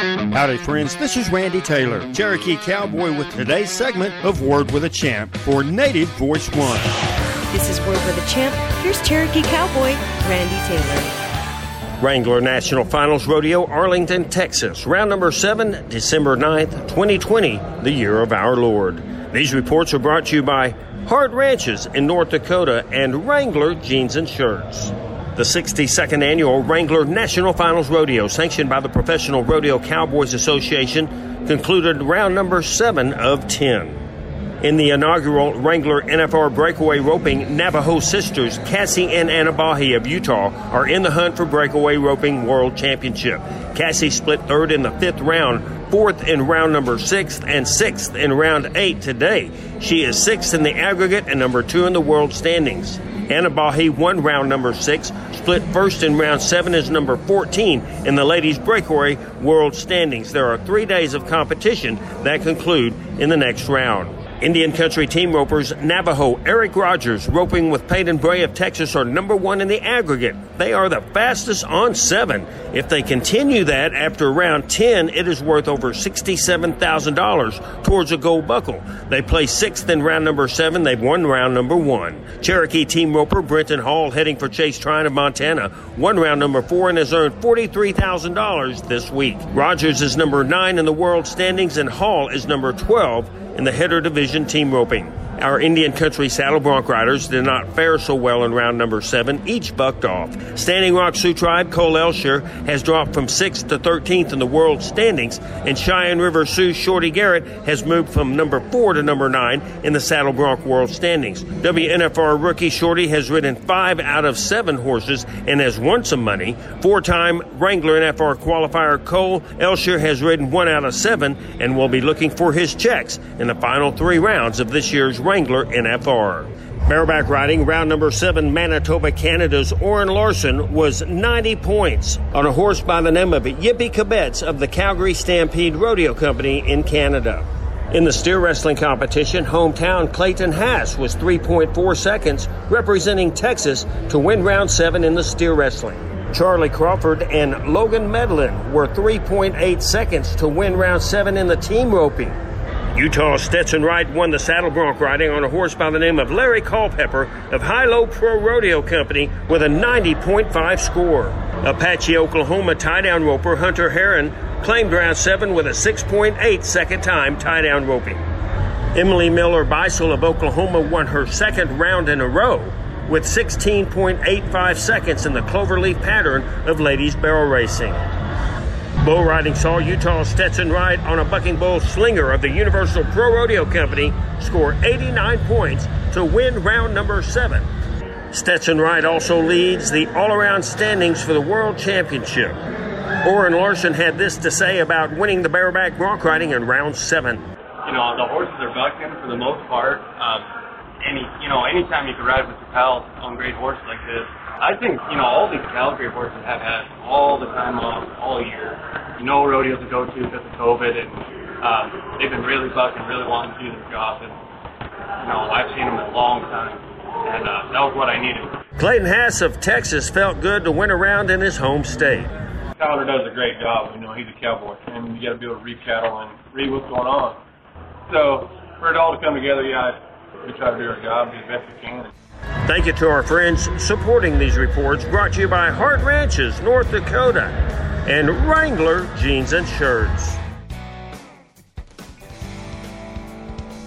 Howdy, friends. This is Randy Taylor, Cherokee Cowboy, with today's segment of Word with a Champ for Native Voice One. This is Word with a Champ. Here's Cherokee Cowboy, Randy Taylor. Wrangler National Finals Rodeo, Arlington, Texas. Round number seven, December 9th, 2020, the year of our Lord. These reports are brought to you by Hart Ranches in North Dakota and Wrangler Jeans and Shirts. The 62nd annual Wrangler National Finals Rodeo, sanctioned by the Professional Rodeo Cowboys Association, concluded round number seven of 10. In the inaugural Wrangler NFR breakaway roping, Navajo sisters Cassie and Anabahi of Utah are in the hunt for breakaway roping world championship. Cassie split third in the fifth round, fourth in round number six, and sixth in round eight today. She is sixth in the aggregate and number two in the world standings. Anabahi won round number six, split first in round seven as number 14 in the ladies' breakaway world standings. There are three days of competition that conclude in the next round. Indian Country team ropers Navajo Erich Rogers roping with Paden Bray of Texas are number one in the aggregate. They are the fastest on seven. If they continue that after round 10, it is worth over $67,000 towards a gold buckle. They placed sixth in round number seven. They've won round number one. Cherokee team roper Brenten Hall heading for Chase Tryan of Montana won round number four and has earned $43,000 this week. Rogers is number nine in the world standings and Hall is number 12 in the header division team roping. Our Indian Country Saddle Bronc riders did not fare so well in round number seven, each bucked off. Standing Rock Sioux Tribe, Cole Elshere, has dropped from 6th to 13th in the world standings, and Cheyenne River Sioux Shorty Garrett has moved from number 4 to number 9 in the Saddle Bronc world standings. WNFR rookie Shorty has ridden 5 out of 7 horses and has won some money. Four time Wrangler NFR qualifier Cole Elshere has ridden 1 out of 7 and will be looking for his checks in the final three rounds of this year's Wrangler NFR. Bareback riding, round number seven, Manitoba, Canada's Orin Larsen was 90 points on a horse by the name of Yippee Kibitz of the Calgary Stampede Rodeo Company in Canada. In the steer wrestling competition, hometown Clayton Hass was 3.4 seconds, representing Texas to win round seven in the steer wrestling. Charly Crawford and Logan Medlin were 3.8 seconds to win round seven in the team roping. Utah Stetson Wright won the saddle bronc riding on a horse by the name of Larry Culpepper of Hi Lo Pro Rodeo Company with a 90.5 score. Apache, Oklahoma tie down roper Hunter Herrin claimed round seven with a 6.8 second time tie down roping. Emily Miller Beisel of Oklahoma won her second round in a row with 16.85 seconds in the cloverleaf pattern of ladies barrel racing. Bull riding saw Utah Stetson Wright on a bucking bull slinger of the Universal Pro Rodeo Company score 89 points to win round number seven. Stetson Wright also leads the all around standings for the World Championship. Orin Larsen had this to say about winning the bareback bronc riding in round seven. You know, the horses are bucking for the most part. Um, any, you know, anytime you can ride with your pals on great horses like this, I think, you know, all these Calgary horses have had all the time off all year. No rodeos to go to because of COVID, and um, they've been really bucking, really wanting to do their job. And, you know, I've seen them in a long time, and uh, that was what I needed. Clayton Hass of Texas felt good to win around in his home state. Tyler does a great job. You know, he's a cowboy, and you got to be able to read cattle and read what's going on. So for it all to come together, yeah, we try to do our job, do the best we can. Thank you to our friends supporting these reports, brought to you by Hart Ranches, North Dakota, and Wrangler Jeans and Shirts.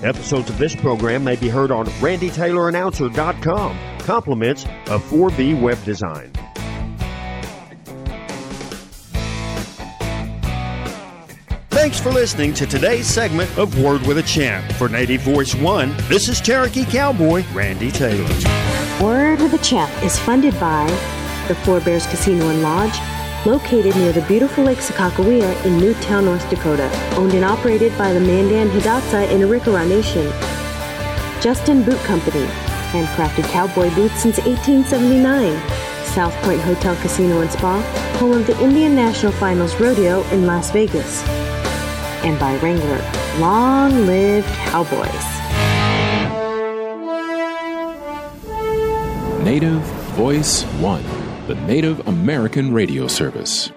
Episodes of this program may be heard on randytaylorannouncer.com. Compliments of 4B Web Design. Thanks for listening to today's segment of Word with a Champ. For Native Voice One, this is Cherokee Cowboy Randy Taylor. Word with a Champ is funded by the Four Bears Casino and Lodge, located near the beautiful Lake Sakakawea in New Town, North Dakota, owned and operated by the Mandan Hidatsa in Arikara Nation. Justin Boot Company, handcrafted cowboy boots since 1879. South Point Hotel Casino and Spa, home of the Indian National Finals Rodeo in Las Vegas. And by Wrangler, long live cowboys. Native Voice One, the Native American radio service.